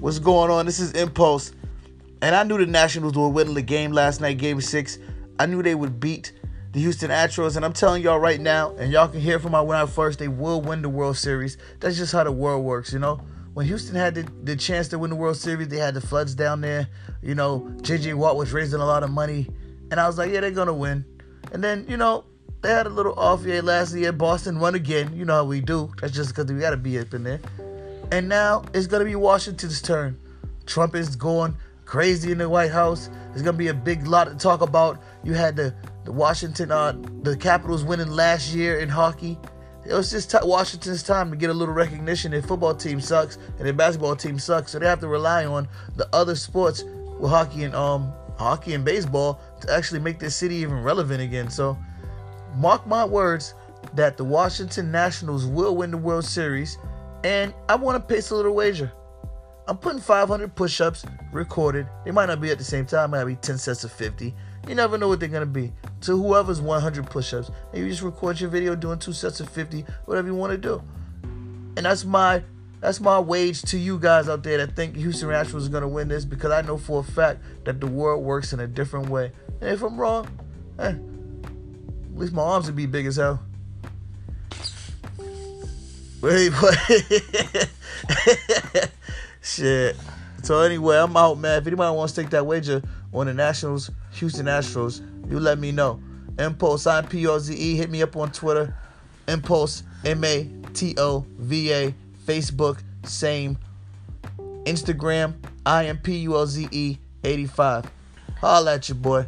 What's going on? This is Impulse. And I knew the Nationals would win the game last night, game six. I knew they would beat the Houston Astros. And I'm telling y'all right now, and y'all can hear from my when first, they will win the World Series. That's just how the world works, you know? When Houston had the, the chance to win the World Series, they had the floods down there. You know, JJ Watt was raising a lot of money. And I was like, yeah, they're going to win. And then, you know, they had a little off year last year. Boston won again. You know how we do. That's just because we got to be up in there. And now it's going to be Washington's turn. Trump is going crazy in the White House. There's going to be a big lot to talk about. You had the, the Washington, uh, the Capitals winning last year in hockey. It was just t- Washington's time to get a little recognition. Their football team sucks and their basketball team sucks, so they have to rely on the other sports with hockey and um hockey and baseball to actually make this city even relevant again. So mark my words that the Washington Nationals will win the World Series, and I want to place a little wager. I'm putting 500 push-ups recorded. They might not be at the same time. It might be 10 sets of 50. You never know what they're gonna be. To whoever's 100 push-ups, maybe you just record your video doing two sets of 50, whatever you want to do. And that's my that's my wage to you guys out there that think Houston Astros is gonna win this because I know for a fact that the world works in a different way. And if I'm wrong, eh, at least my arms would be big as hell. Wait, what? Shit. So anyway, I'm out, man. If anybody wants to take that wager on the Nationals, Houston Astros, you let me know. Impulse, I P O Z E. Hit me up on Twitter. Impulse, M A T O V A. Facebook, same. Instagram, I M P U L Z E 85. Holla at you, boy.